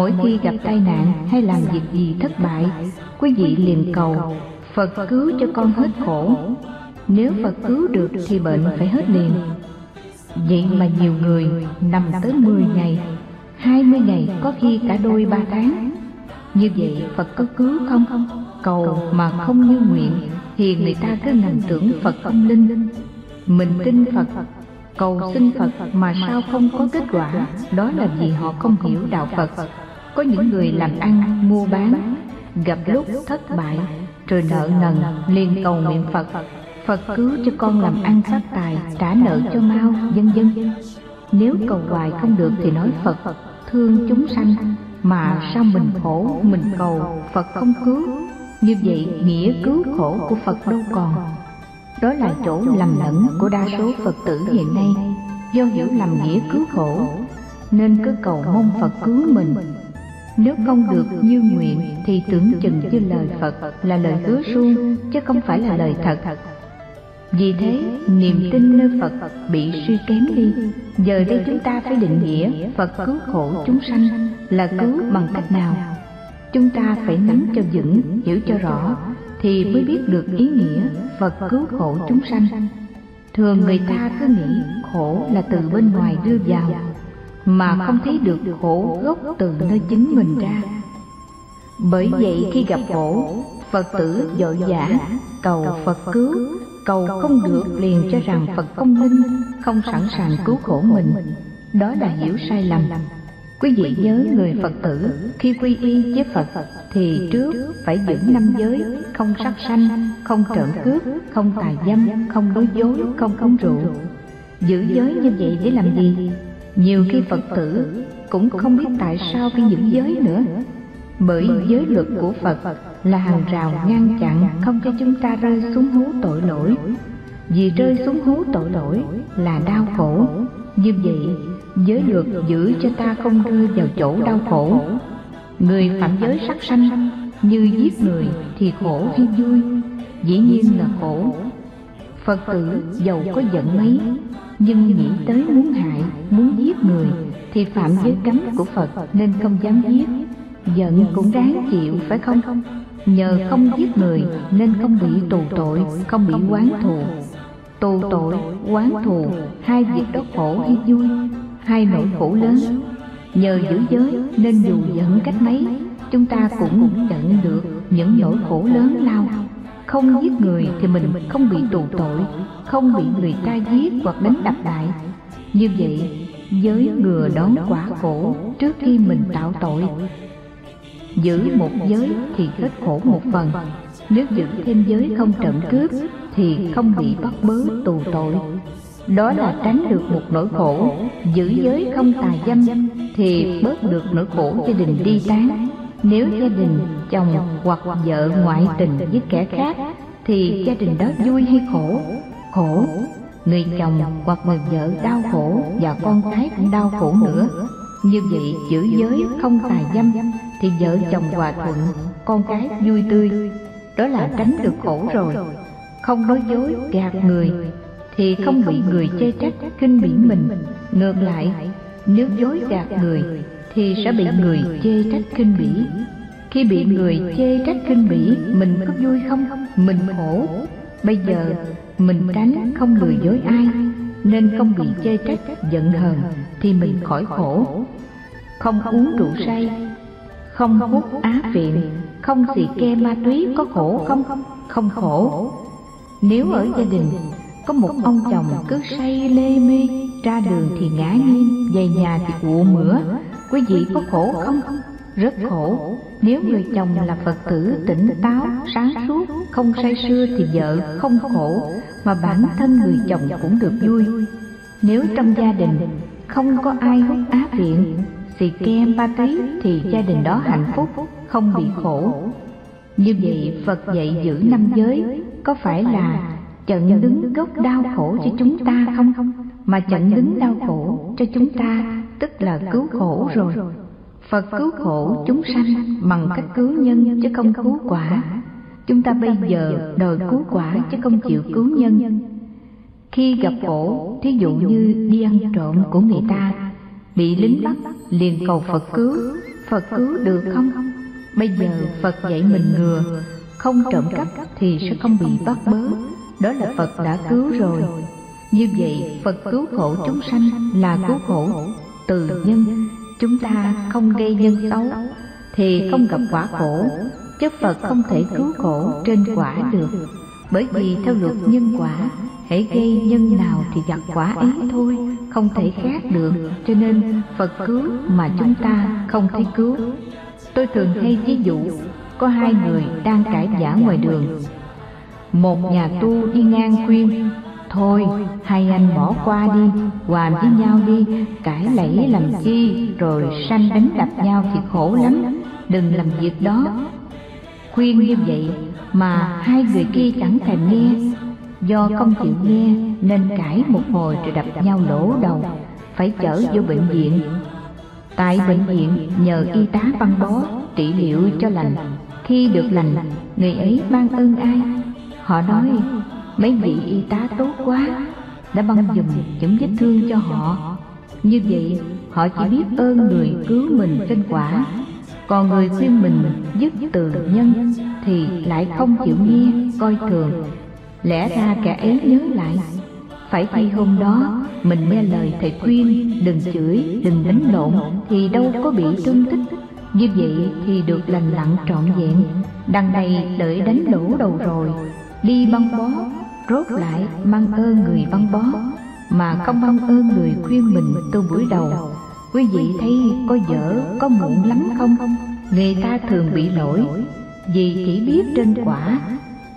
mỗi khi gặp tai nạn hay làm việc gì thất bại quý vị liền cầu phật cứu cho con hết khổ. nếu phật cứu được thì bệnh phải hết liền. vậy mà nhiều người nằm tới 10 ngày 20 ngày có khi cả đôi ba tháng. như vậy phật có cứu không? cầu mà không như nguyện thì người ta cứ nằm tưởng phật không linh. mình tin phật cầu xin phật mà sao không có kết quả? đó là vì họ không hiểu. đạo phật có những người làm ăn mua bán gặp lúc thất bại rồi nợ nần liền cầu nguyện phật. Phật. Cứu cho con làm ăn phát tài trả nợ cho mau vân vân. Nếu cầu hoài không được thì nói phật thương chúng sanh mà sao mình khổ mình cầu phật không cứu. như vậy nghĩa cứu khổ của phật đâu còn. đó là chỗ lầm lẫn của đa số phật tử hiện nay. do hiểu lầm nghĩa cứu khổ nên cứ cầu mong phật cứu mình nếu không được như nguyện thì tưởng chừng như lời phật là lời hứa suông, chứ không phải là lời thật. Vì thế, niềm tin nơi phật bị suy kém đi. Giờ đây chúng ta phải định nghĩa phật cứu khổ chúng sanh là cứu bằng cách nào? Chúng ta phải nắm cho vững, hiểu cho rõ thì mới biết được ý nghĩa phật cứu khổ chúng sanh. Thường người ta cứ nghĩ khổ là từ bên ngoài đưa vào mà không thấy được khổ gốc từ nơi chính mình ra. bởi vậy khi gặp khổ phật tử vội vã cầu phật cứu cầu không được liền cho rằng phật không linh không sẵn sàng cứu khổ mình. đó là hiểu sai lầm. quý vị nhớ người phật tử khi quy y với phật thì trước phải giữ năm giới không sát sanh không trộm cướp không tà dâm không nói dối không uống rượu giữ giới như vậy để làm gì nhiều khi phật tử cũng không biết tại sao phải giữ giới nữa. Bởi giới luật của phật là hàng rào ngăn chặn không cho chúng ta rơi xuống hố tội lỗi. Vì rơi xuống hố tội lỗi là đau khổ. Như vậy, giới luật giữ cho ta không rơi vào chỗ đau khổ. Người phạm giới sắc sanh như giết người thì khổ hay vui? Dĩ nhiên là khổ. Phật tử giàu có giận mấy nhưng nghĩ tới muốn hại, muốn giết người, thì phạm giới cấm của phật nên không dám giết. Giận cũng đáng chịu, phải không? Nhờ không giết người nên không bị tù tội, không bị quán thù. Tù tội, quán thù, hai việc đó khổ hay vui, hai nỗi khổ lớn. Nhờ giữ giới nên dù giận cách mấy, chúng ta cũng nhận được những nỗi khổ lớn lao. Không giết người thì mình không bị tù tội không bị người ta giết hoặc đánh đập lại. Như vậy, giới ngừa đón quả khổ trước khi mình tạo tội. Giữ một giới thì hết khổ một phần. Nếu giữ thêm giới không trộm cướp thì không bị bắt bớ tù tội. Đó là tránh được một nỗi khổ. Giữ giới không tà dâm thì bớt được nỗi khổ gia đình đi tán. Nếu gia đình, chồng hoặc vợ ngoại tình với kẻ khác thì gia đình đó vui hay khổ? Khổ. Người chồng hoặc người vợ đau khổ và con cái cũng đau khổ nữa. Như vậy giữ giới không tà dâm, thì vợ chồng hòa thuận, con cái vui tươi. Đó là tránh được khổ rồi. Không nói dối, gạt người, thì không bị người chê trách, khinh bỉ mình. Ngược lại, nếu dối gạt người, thì sẽ bị người chê trách, khinh bỉ. Khi bị người chê trách, khinh bỉ, mình có vui không? Mình khổ. Bây giờ mình tránh không lừa dối ai, nên không bị chê trách, giận hờn thì mình khỏi khổ. Không uống rượu say, không hút á phiện không xì ke ma túy có khổ không? Không khổ. Nếu ở gia đình có một ông chồng cứ say lê mê, ra đường thì ngã nghiêng, về nhà thì cụ mửa, quý vị có khổ không? Rất khổ. Nếu người chồng là phật tử tỉnh táo, sáng suốt, không say sưa thì vợ không khổ mà bản thân người chồng cũng được vui nếu trong gia đình không có ai hút á viện xì ke ba tí thì gia đình đó hạnh phúc không bị khổ. như vậy phật dạy giữ năm giới có phải là chặn đứng gốc đau khổ cho chúng ta không? mà chặn đứng đau khổ cho chúng ta tức là cứu khổ rồi. phật cứu khổ chúng sanh bằng cách cứu nhân chứ không cứu quả chúng ta bây giờ đòi cứu quả chứ không chịu cứu nhân. khi gặp khổ thí dụ như đi ăn trộm của người ta bị lính bắt liền cầu phật cứu. Phật cứu được không? Bây giờ Phật dạy mình ngừa, không trộm cắp thì sẽ không bị bắt bớ. Đó là Phật đã cứu rồi. Như vậy Phật cứu khổ chúng sanh là cứu khổ từ nhân. Chúng ta không gây nhân xấu. thì không gặp quả khổ. Chứ Phật không thể cứu khổ trên quả được. Bởi vì theo luật nhân quả hãy gây nhân nào thì gặp quả ấy thôi, không thể khác được. Cho nên phật cứu mà chúng ta không thể cứu. Tôi thường hay ví dụ, có hai người đang cãi giả ngoài đường. Một nhà tu đi ngang khuyên, thôi, hai anh bỏ qua đi, hòa với nhau đi, cãi lẫy làm chi, rồi sanh đánh đập nhau thì khổ lắm. Đừng làm việc đó khuyên như vậy mà hai người kia chẳng thèm nghe. Do không chịu nghe, nên cãi một hồi rồi đập nhau lỗ đầu, phải chở vô bệnh viện. Tại bệnh viện, nhờ y tá băng bó trị liệu cho lành. Khi được lành, người ấy mang ơn ai? Họ nói, mấy vị y tá tốt quá, đã băng dùm những vết thương cho họ. Như vậy, họ chỉ biết ơn người cứu mình trên quả còn người khuyên mình dứt từ nhân thì lại không chịu nghe, coi thường. Lẽ ra kẻ ấy nhớ lại, phải khi hôm đó mình nghe lời thầy khuyên, đừng chửi, đừng đánh lộn, thì đâu có bị thương tích. Như vậy thì được lành lặn trọn vẹn. Đằng này đợi đánh lỗ đầu rồi, đi băng bó, rốt lại mang ơn người băng bó. Mà không mang ơn người khuyên mình từ buổi đầu quý vị thấy có dở, có muộn lắm không? Người ta thường bị lỗi. Vì chỉ biết trên quả,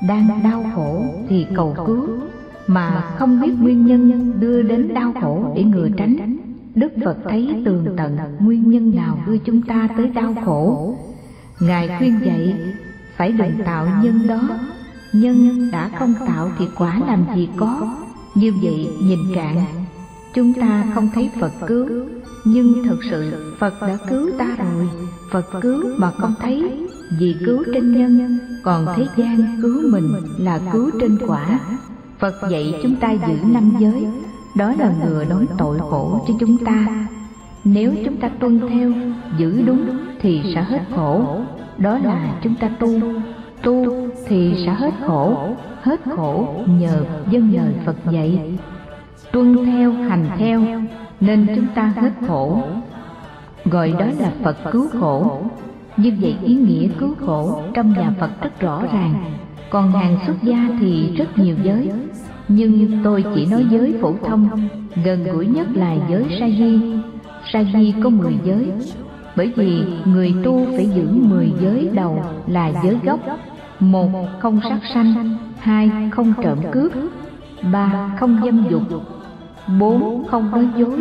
đang đau khổ thì cầu cứu. Mà không biết nguyên nhân, đưa đến đau khổ để ngừa tránh. Đức phật thấy tường tận, nguyên nhân nào đưa chúng ta tới đau khổ? Ngài khuyên dạy, phải đừng tạo nhân đó. Nhân đã không tạo thì quả làm gì có? Như vậy, nhìn cạn chúng ta không thấy phật cứu nhưng thực sự, phật đã cứu ta rồi. Phật cứu mà không thấy, vì cứu trên nhân. Còn thế gian cứu mình là cứu trên quả. Phật dạy chúng ta giữ năm giới. Đó là ngừa nói tội khổ cho chúng ta. Nếu chúng ta tuân theo, giữ đúng thì sẽ hết khổ. Đó là chúng ta tu. Tu thì sẽ hết khổ. Hết khổ nhờ dân lời phật dạy. Tuân theo, hành theo nên chúng ta hết khổ. Gọi đó là phật cứu khổ. Như vậy ý nghĩa cứu khổ trong nhà Phật rất rõ ràng. Còn hàng xuất gia thì rất nhiều giới. Nhưng tôi chỉ nói giới phổ thông. Gần gũi nhất là giới sa di. Sa di có 10 giới. Bởi vì người tu phải giữ 10 giới đầu là giới gốc. Một, Không sát sanh. Hai, Không trộm cướp. Ba, Không dâm dục bốn Không nói dối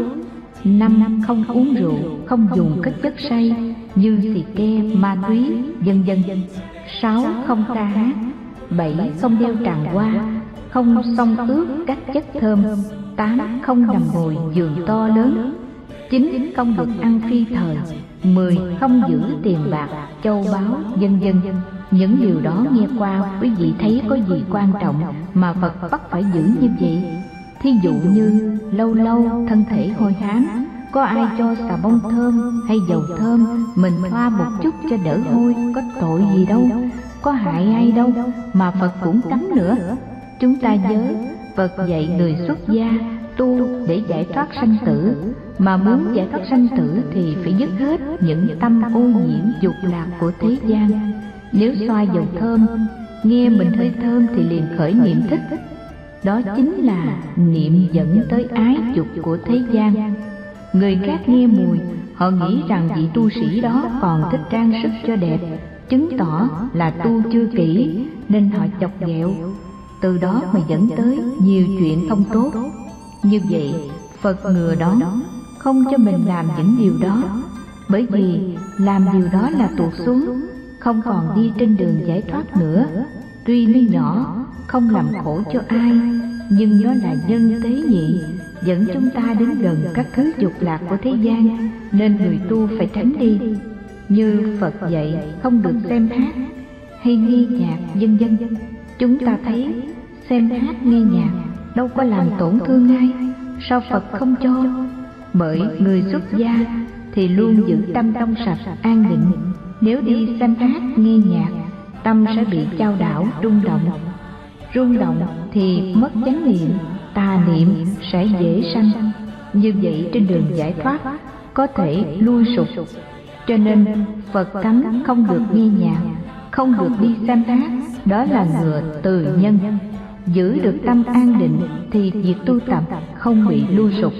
năm Không uống rượu, không dùng các chất say như xì ke, ma túy, vân vân. sáu Không ca hát. bảy Không đeo tràng hoa, không xông ướt các chất thơm. tám Không nằm ngồi giường to lớn. chín Không được ăn phi thời. mười Không giữ tiền bạc, châu báu, vân vân. Những điều đó nghe qua quý vị thấy có gì quan trọng mà Phật bắt phải giữ như vậy? Thí dụ như lâu lâu thân thể hôi hám có ai cho xà bông thơm hay dầu thơm? mình thoa một chút cho đỡ hôi có tội gì đâu. có hại ai đâu mà phật cũng cấm nữa. chúng ta nhớ phật dạy người xuất gia tu để giải thoát sanh tử. mà muốn giải thoát sanh tử thì phải dứt hết những tâm ô nhiễm dục lạc của thế gian. nếu xoa dầu thơm nghe mình hơi thơm thì liền khởi niệm thích đó chính là niệm dẫn tới ái dục của thế gian. Người khác nghe mùi, họ nghĩ rằng vị tu sĩ đó còn thích trang sức cho đẹp, chứng tỏ là tu chưa kỹ, nên họ chọc ghẹo. Từ đó mà dẫn tới nhiều chuyện không tốt. Như vậy, phật ngừa đó không cho mình làm những điều đó. Bởi vì làm điều đó là tuột xuống, không còn đi trên đường giải thoát nữa tuy nó nhỏ, không làm khổ cho ai, nhưng nó là nhân tế nhị, dẫn chúng ta đến gần các thứ dục lạc của thế gian, nên người tu phải tránh đi. Như phật dạy, không được xem hát hay nghe nhạc vân vân chúng ta thấy, xem hát nghe nhạc đâu có làm tổn thương ai, sao phật không cho? Bởi người xuất gia thì luôn giữ tâm trong sạch an định. Nếu đi xem hát, nghe nhạc tâm sẽ bị trao đảo, rung động. Rung động thì mất chánh niệm, tà niệm sẽ dễ sanh. Như vậy trên đường giải thoát, có thể lui sụp. Cho nên phật cấm không được nghe nhạc không được đi xem hát đó là ngừa từ nhân. Giữ được tâm an định thì việc tu tập không bị lui sụp.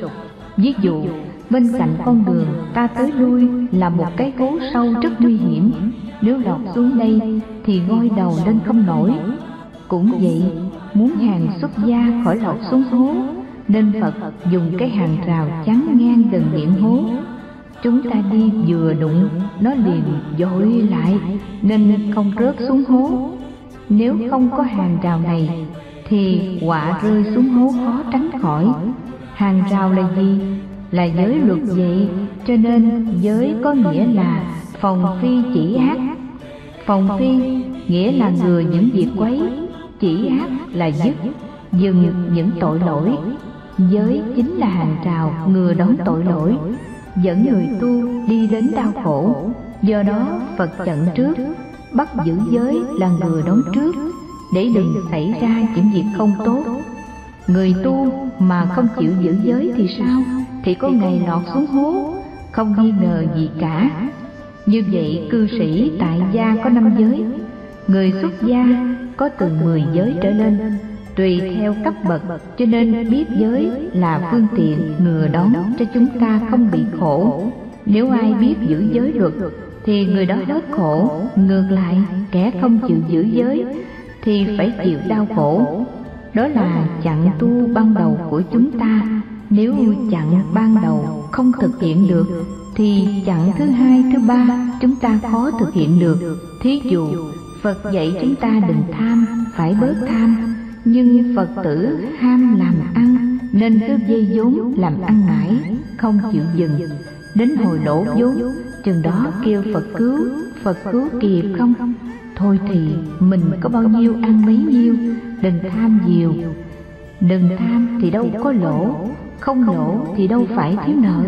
Ví dụ bên cạnh con đường ta tới lui là một cái hố sâu rất nguy hiểm. Nếu lọt xuống đây thì ngoi đầu lên không nổi. Cũng vậy, muốn hàng xuất gia khỏi lọt xuống hố, nên phật dùng cái hàng rào chắn ngang gần miệng hố. Chúng ta đi vừa đụng, nó liền dội lại, nên không rớt xuống hố. Nếu không có hàng rào này, thì quả rơi xuống hố khó tránh khỏi. Hàng rào là gì? Là giới luật vậy cho nên giới có nghĩa là phòng phi chỉ hát. Phòng phi nghĩa là ngừa những việc quấy, chỉ hát là dứt, dừng những tội lỗi. Giới chính là hàng rào ngừa đón tội lỗi, dẫn người tu đi đến đau khổ. Do đó phật chặn trước, bắt giữ giới là ngừa đón trước, để đừng xảy ra những việc không tốt. Người tu mà không chịu giữ giới thì sao? Thì có ngày lọt xuống hố không nghi ngờ gì cả. như vậy cư sĩ tại gia có năm giới. người xuất gia có từ mười giới trở lên. tùy theo cấp bậc cho nên biết giới là phương tiện ngừa đón cho chúng ta không bị khổ. nếu ai biết giữ giới luật thì người đó hết khổ. ngược lại kẻ không chịu giữ giới thì phải chịu đau khổ. đó là chặn tu ban đầu của chúng ta nếu chặn ban đầu không thực hiện được thì chặn thứ hai thứ ba chúng ta khó thực hiện được. Thí dụ phật dạy chúng ta đừng tham phải bớt tham. nhưng phật tử ham làm ăn nên cứ dây vốn làm ăn mãi không chịu dừng. đến hồi lỗ vốn chừng đó kêu phật cứu phật cứu kịp không? thôi thì mình có bao nhiêu ăn bấy nhiêu đừng tham nhiều đừng tham thì đâu có lỗ không lỗ thì đâu phải thiếu nợ.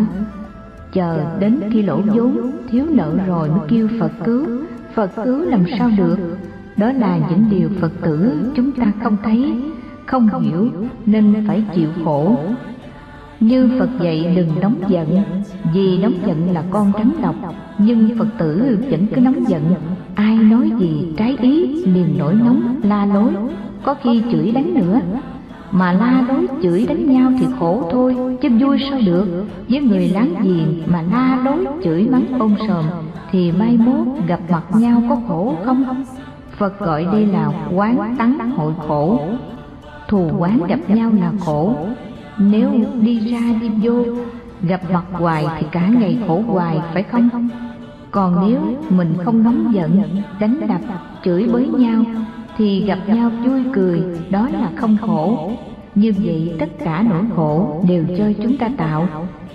chờ đến khi lỗ vốn thiếu nợ rồi mới kêu phật cứu. phật cứu làm sao được? đó là những điều phật tử chúng ta không thấy không hiểu nên phải chịu khổ. như Phật dạy đừng nóng giận Vì nóng giận là con rắn độc. Nhưng Phật tử vẫn cứ nóng giận. Ai nói gì trái ý liền nổi nóng la lối. Có khi chửi đánh nữa mà la đối chửi đánh nhau thì khổ thôi Chứ vui sao được. Với người láng giềng mà la đối chửi mắng ông sòm Thì mai mốt gặp mặt nhau có khổ không? Phật gọi đây là quán tắng hội khổ. Thù quán gặp nhau là khổ. Nếu đi ra đi vô Gặp mặt hoài thì cả ngày khổ hoài phải không? Còn nếu mình không nóng giận Đánh đập, chửi bới nhau thì gặp nhau vui cười Đó là không khổ. Như vậy tất cả nỗi khổ đều do chúng ta tạo.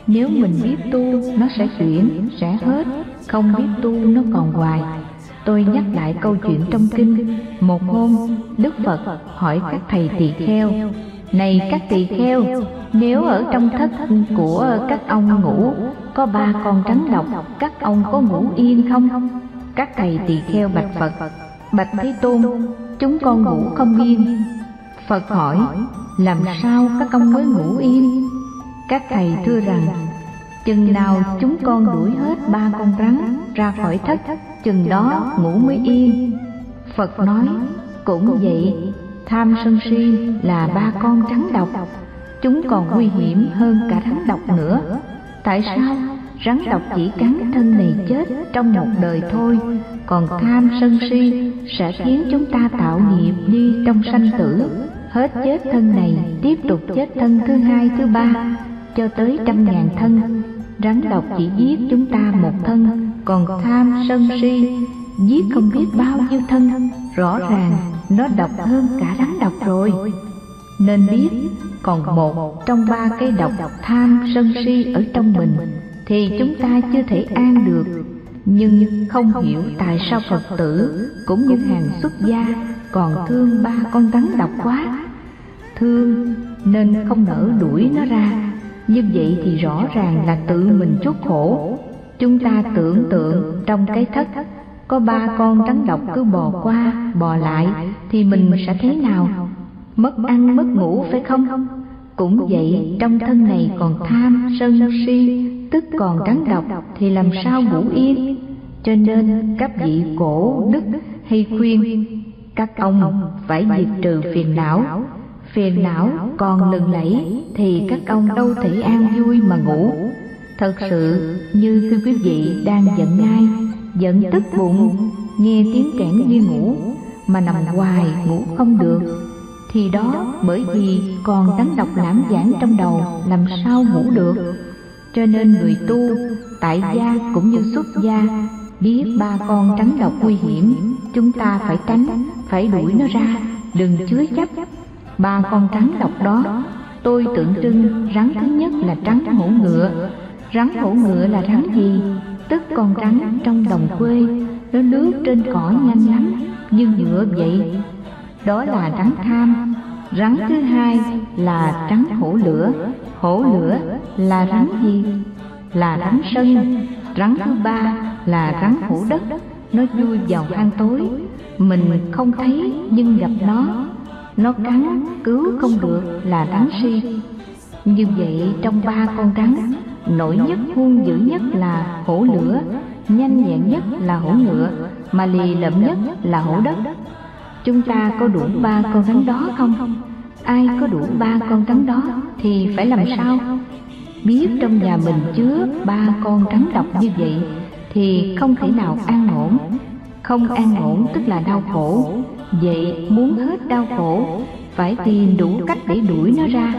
Nếu mình biết tu nó sẽ chuyển, sẽ hết. Không biết tu nó còn hoài. Tôi nhắc lại câu chuyện trong kinh. Một hôm Đức Phật hỏi các thầy tỳ kheo này các tỳ kheo nếu ở trong thất của các ông ngủ có ba con rắn độc các ông có ngủ yên không? Các thầy tỳ kheo bạch phật bạch thế tôn, chúng con ngủ không yên. Phật hỏi, làm sao các ông mới ngủ yên? Các thầy thưa rằng, chừng nào chúng con đuổi hết ba con rắn ra khỏi thất, chừng đó ngủ mới yên. Phật nói, cũng vậy, tham sân si là ba con rắn độc. Chúng còn nguy hiểm hơn cả rắn độc nữa. Tại sao rắn độc chỉ cắn thân này chết trong một đời thôi còn tham sân si sẽ khiến chúng ta tạo nghiệp đi trong sanh tử. hết chết thân này tiếp tục chết thân thứ hai thứ ba. cho tới trăm ngàn thân rắn độc chỉ giết chúng ta một thân. còn tham sân si giết không biết bao nhiêu thân. rõ ràng nó độc hơn cả rắn độc rồi. nên biết còn một trong ba cái độc tham sân si ở trong mình thì chúng ta chưa thể an được nhưng không hiểu tại sao phật tử cũng như hàng xuất gia còn thương ba con rắn độc quá thương nên không nỡ đuổi nó ra như vậy thì rõ ràng là tự mình chốt khổ Chúng ta tưởng tượng trong cái thất có ba con rắn độc cứ bò qua, bò lại thì mình sẽ thế nào? Mất ăn, mất ngủ phải không? Cũng vậy, trong thân này còn tham, sân, si, tức còn rắn độc thì làm sao ngủ yên? Cho nên các vị cổ đức hay khuyên các ông phải diệt trừ phiền não. Phiền não còn lừng lẫy thì các ông đâu thể an vui mà ngủ. Thật sự như khi quý vị đang giận ai, giận tức bụng, nghe tiếng kẽn đi ngủ mà nằm hoài ngủ không được thì đó bởi vì còn rắn độc lãm giảng trong đầu làm sao ngủ được. Cho nên người tu, tại gia cũng như xuất gia, biết ba con trắng độc nguy hiểm, chúng ta phải tránh, phải đuổi nó ra. Đừng chứa chấp. Ba con trắng độc đó, tôi tượng trưng rắn thứ nhất là trắng hổ ngựa. Rắn hổ ngựa là rắn gì? Tức con rắn trong đồng quê, nó lướt trên cỏ nhanh lắm, như ngựa vậy đó là rắn tham. rắn thứ hai là rắn hổ lửa. hổ lửa. Là rắn gì? là rắn sân rắn thứ ba là rắn hổ đất. nó vui vào hang tối. mình không thấy nhưng gặp nó. nó. Cắn cứu không được là rắn si như vậy trong ba con rắn nổi nhất hung dữ nhất là hổ lửa. nhanh nhẹn nhất là hổ ngựa mà lì lợm nhất là hổ đất chúng ta có đủ ba con rắn đó không? Ai có đủ ba con rắn đó thì phải làm sao? Biết trong nhà mình chứa ba con rắn độc như vậy thì không thể nào an ổn. Không an ổn tức là đau khổ. Vậy muốn hết đau khổ, phải tìm đủ cách để đuổi nó ra.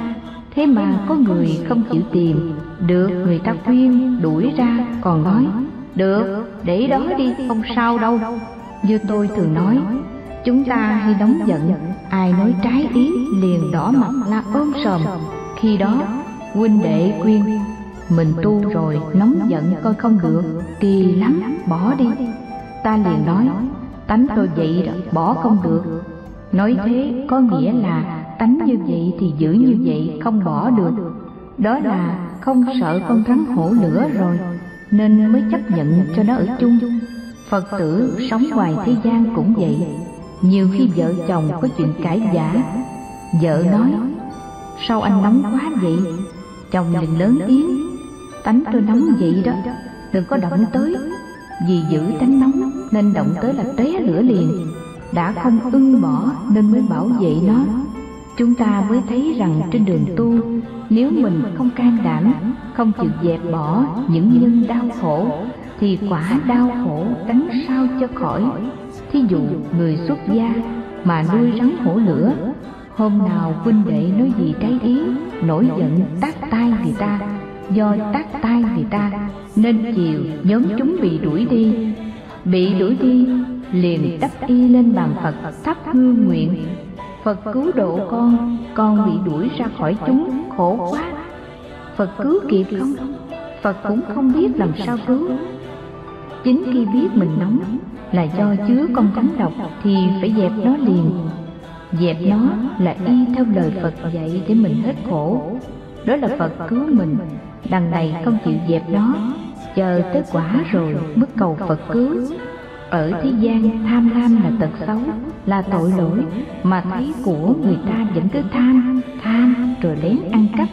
Thế mà có người không chịu tìm, được người ta khuyên đuổi ra, còn nói, được, để đó đi, không sao đâu. Như tôi thường nói chúng ta hay nóng giận. ai nói trái ý liền đỏ mặt la ôm sòm. khi đó huynh đệ khuyên mình tu rồi nóng giận coi không được. kỳ lắm bỏ đi. ta liền nói tánh tôi vậy đó bỏ không được. nói thế có nghĩa là tánh như vậy thì giữ như vậy không bỏ được. đó là không sợ con rắn hổ lửa rồi. nên mới chấp nhận cho nó ở chung. phật tử sống ngoài thế gian cũng vậy nhiều khi vợ chồng có chuyện cãi giả vợ nói, sao anh nóng quá vậy? Chồng liền lớn tiếng. Tánh tôi nóng vậy đó. Đừng có động tới. Vì giữ tánh nóng nên động tới là té lửa liền. Đã không ưng bỏ nên mới bảo vệ nó. Chúng ta mới thấy rằng trên đường tu, nếu mình không can đảm, không chịu dẹp bỏ những nhân đau khổ, thì quả đau khổ tránh sao cho khỏi? Thí dụ người xuất gia mà nuôi rắn hổ lửa, hôm nào huynh đệ nói gì trái ý, nổi giận tát tay người ta. Do tát tay người ta, nên chiều nhóm chúng bị đuổi đi. Bị đuổi đi, liền đắp y lên bàn phật thắp hương nguyện. Phật cứu độ con con bị đuổi ra khỏi chúng, khổ quá. Phật cứu kịp không? Phật cũng không biết làm sao cứu. Chính khi biết mình nóng là do chứa con rắn độc thì phải dẹp nó liền. Dẹp nó là y theo lời phật dạy để mình hết khổ. Đó là phật cứu mình. Đằng này không chịu dẹp nó. Chờ tới quả rồi mới cầu phật cứu. Ở thế gian tham lam là tật xấu, là tội lỗi, mà thấy của người ta vẫn cứ tham tham rồi lén ăn cắp.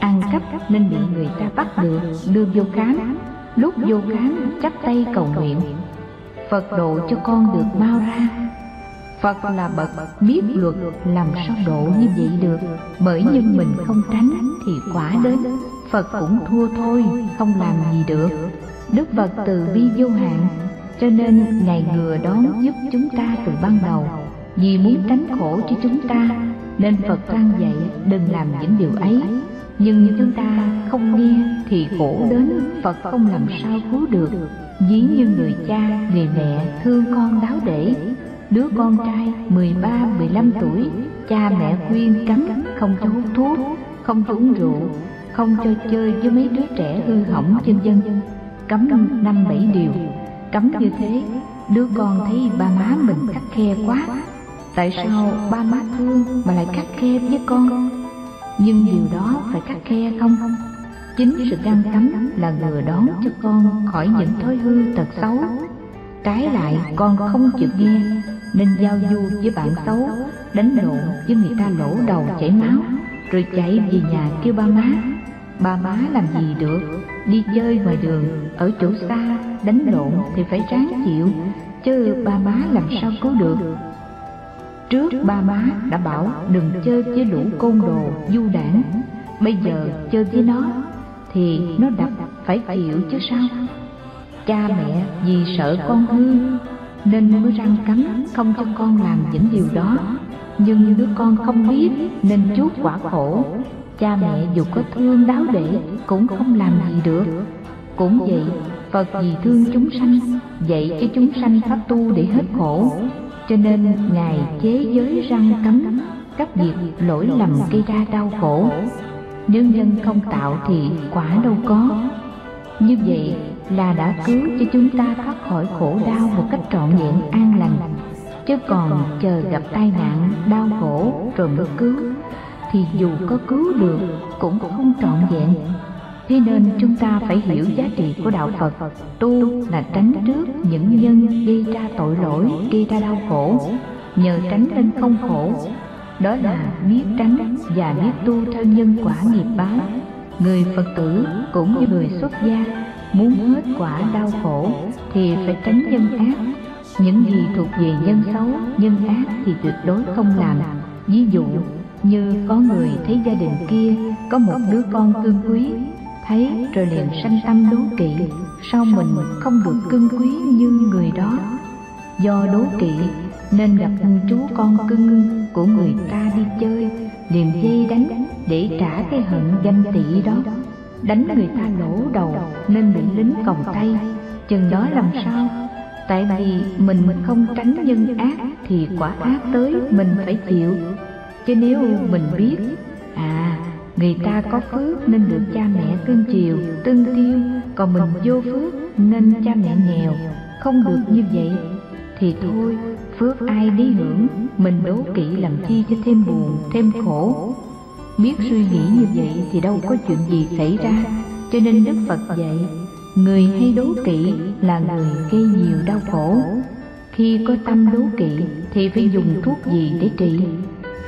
Ăn cắp nên bị người ta bắt được, đưa vô khám. Lúc vô khám, chắp tay cầu nguyện phật độ cho con được mau ra. Phật là bậc biết luật, làm sao độ như vậy được? Bởi nhưng mình không tránh thì quả đến. Phật cũng thua thôi, không làm gì được. Đức phật từ bi vô hạn, cho nên ngài ngừa đón giúp chúng ta từ ban đầu. Vì muốn tránh khổ cho chúng ta, nên phật răng dạy đừng làm những điều ấy. Nhưng chúng ta không nghe thì khổ đến, phật không làm sao cứu được ví như người cha người mẹ thương con đáo để. Đứa con trai 13, 15 tuổi cha mẹ khuyên cấm không cho hút thuốc không cho uống rượu không cho chơi với mấy đứa trẻ hư hỏng chân dân. Cấm năm bảy điều. Cấm như thế đứa con thấy ba má mình khắc khe quá. Tại sao ba má thương mà lại khắc khe với con? Nhưng điều đó phải khắc khe không? Chính sự ngăn cấm là ngừa đón cho con khỏi những thói hư tật xấu. Trái lại, con không chịu nghe, nên giao du với bạn xấu, đánh lộn với người ta lỗ đầu chảy máu, rồi chạy về nhà kêu ba má. Ba má làm gì được? Đi chơi ngoài đường, ở chỗ xa, đánh lộn thì phải ráng chịu, chứ ba má làm sao cứu được? Trước ba má đã bảo đừng chơi với lũ côn đồ, du đảng. Bây giờ chơi với nó thì nó đập phải chịu chứ sao? Cha mẹ vì sợ con hư, nên mới răng cấm không cho con làm những điều đó. Nhưng đứa con không biết, nên chuốc quả khổ. Cha mẹ dù có thương đáo để, cũng không làm gì được. Cũng vậy, phật vì thương chúng sanh, dạy cho chúng sanh pháp tu để hết khổ. Cho nên ngài chế giới răng cấm các việc lỗi lầm gây ra đau khổ nếu nhân không tạo thì quả đâu có. Như vậy là đã cứu cho chúng ta thoát khỏi khổ đau một cách trọn vẹn, an lành. Chứ còn chờ gặp tai nạn, đau khổ rồi mới cứu, thì dù có cứu được cũng không trọn vẹn. Thế nên chúng ta phải hiểu giá trị của đạo phật. Tu là tránh trước những nhân gây ra tội lỗi, gây ra đau khổ. Nhờ tránh nên không khổ đó là biết tránh và biết tu theo nhân quả nghiệp báo. Người phật tử cũng như người xuất gia muốn hết quả đau khổ thì phải tránh nhân ác. Những gì thuộc về nhân xấu, nhân ác thì tuyệt đối không làm. Ví dụ, như có người thấy gia đình kia có một đứa con cưng quý, thấy rồi liền sanh tâm đố kỵ, sao mình không được cưng quý như người đó? Do đố kỵ nên gặp chú con cưng của người ta đi chơi, liền dây đánh để trả cái hận ganh tị đó. Đánh người ta lỗ đầu nên bị lính còng tay. Chừng đó làm sao? Tại vì mình không tránh nhân ác thì quả ác tới mình phải chịu. Chứ nếu mình biết à người ta có phước nên được cha mẹ cưng chiều, tương tiêu, còn mình vô phước nên cha mẹ nghèo. Không được như vậy thì thôi phước ai đi hưởng mình đố kỵ làm chi cho thêm buồn, thêm khổ. Biết suy nghĩ như vậy thì đâu có chuyện gì xảy ra, cho nên đức phật dạy, người hay đố kỵ là người gây nhiều đau khổ. Khi có tâm đố kỵ thì phải dùng thuốc gì để trị?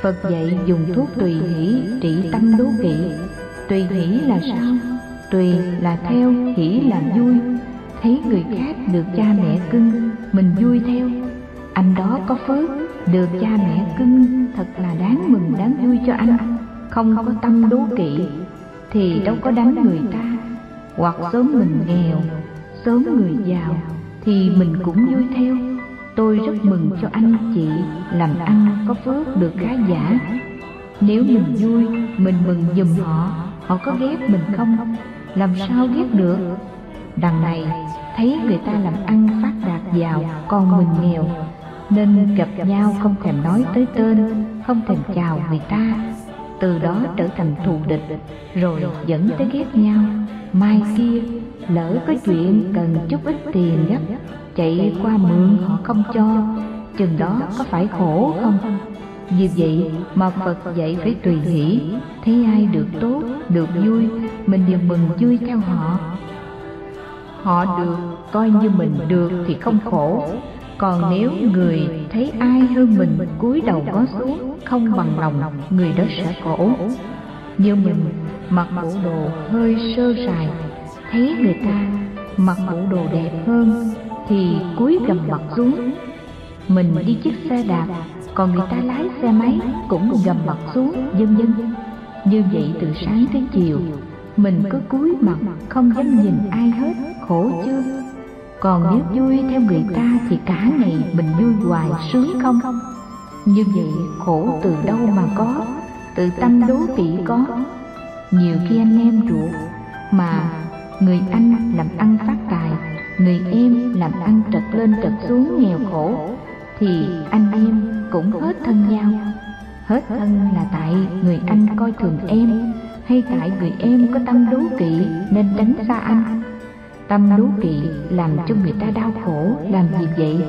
Phật dạy dùng thuốc tùy hỷ trị tâm đố kỵ. Tùy hỷ là sao? Tùy là theo, hỷ là vui. Thấy người khác được cha mẹ cưng, mình vui theo anh đó có phước, được cha mẹ cưng, thật là đáng mừng, đáng vui cho anh. Không có tâm đố kỵ, thì đâu có đánh người ta. Hoặc sớm mình nghèo, sớm người giàu, thì mình cũng vui theo. Tôi rất mừng cho anh chị, làm ăn có phước được khá giả. Nếu mình vui, mình mừng giùm họ họ có ghét mình không? Làm sao ghét được? Đằng này, thấy người ta làm ăn phát đạt giàu, còn mình nghèo nên gặp nhau không thèm nói tới tên, không thèm chào người ta. Từ đó trở thành thù địch, rồi dẫn tới ghét nhau. Mai kia, lỡ có chuyện cần chút ít tiền gấp, chạy qua mượn họ không cho, chừng đó có phải khổ không? Vì vậy mà phật dạy phải tùy hỷ, thấy ai được tốt, được vui, mình đều mừng vui theo họ. Họ được coi như mình được thì không khổ còn nếu người thấy ai hơn mình cúi đầu có xuống không bằng lòng người đó sẽ khổ. như mình mặc bộ đồ hơi sơ sài thấy người ta mặc bộ đồ đẹp hơn thì cúi gầm mặt xuống. mình đi chiếc xe đạp còn người ta lái xe máy cũng gầm mặt xuống vân vân. Như vậy từ sáng tới chiều mình cứ cúi mặt không dám nhìn ai hết khổ chưa còn nếu vui theo người ta thì cả ngày mình vui hoài sướng không? như vậy khổ từ đâu mà có? từ tâm đố kỵ có? nhiều khi anh em ruột mà người anh làm ăn phát tài người em làm ăn trật lên trật xuống nghèo khổ thì anh em cũng hết thân nhau. hết thân là tại người anh coi thường em hay tại người em có tâm đố kỵ nên tránh xa anh tâm đố kỵ làm cho người ta đau khổ, làm gì vậy?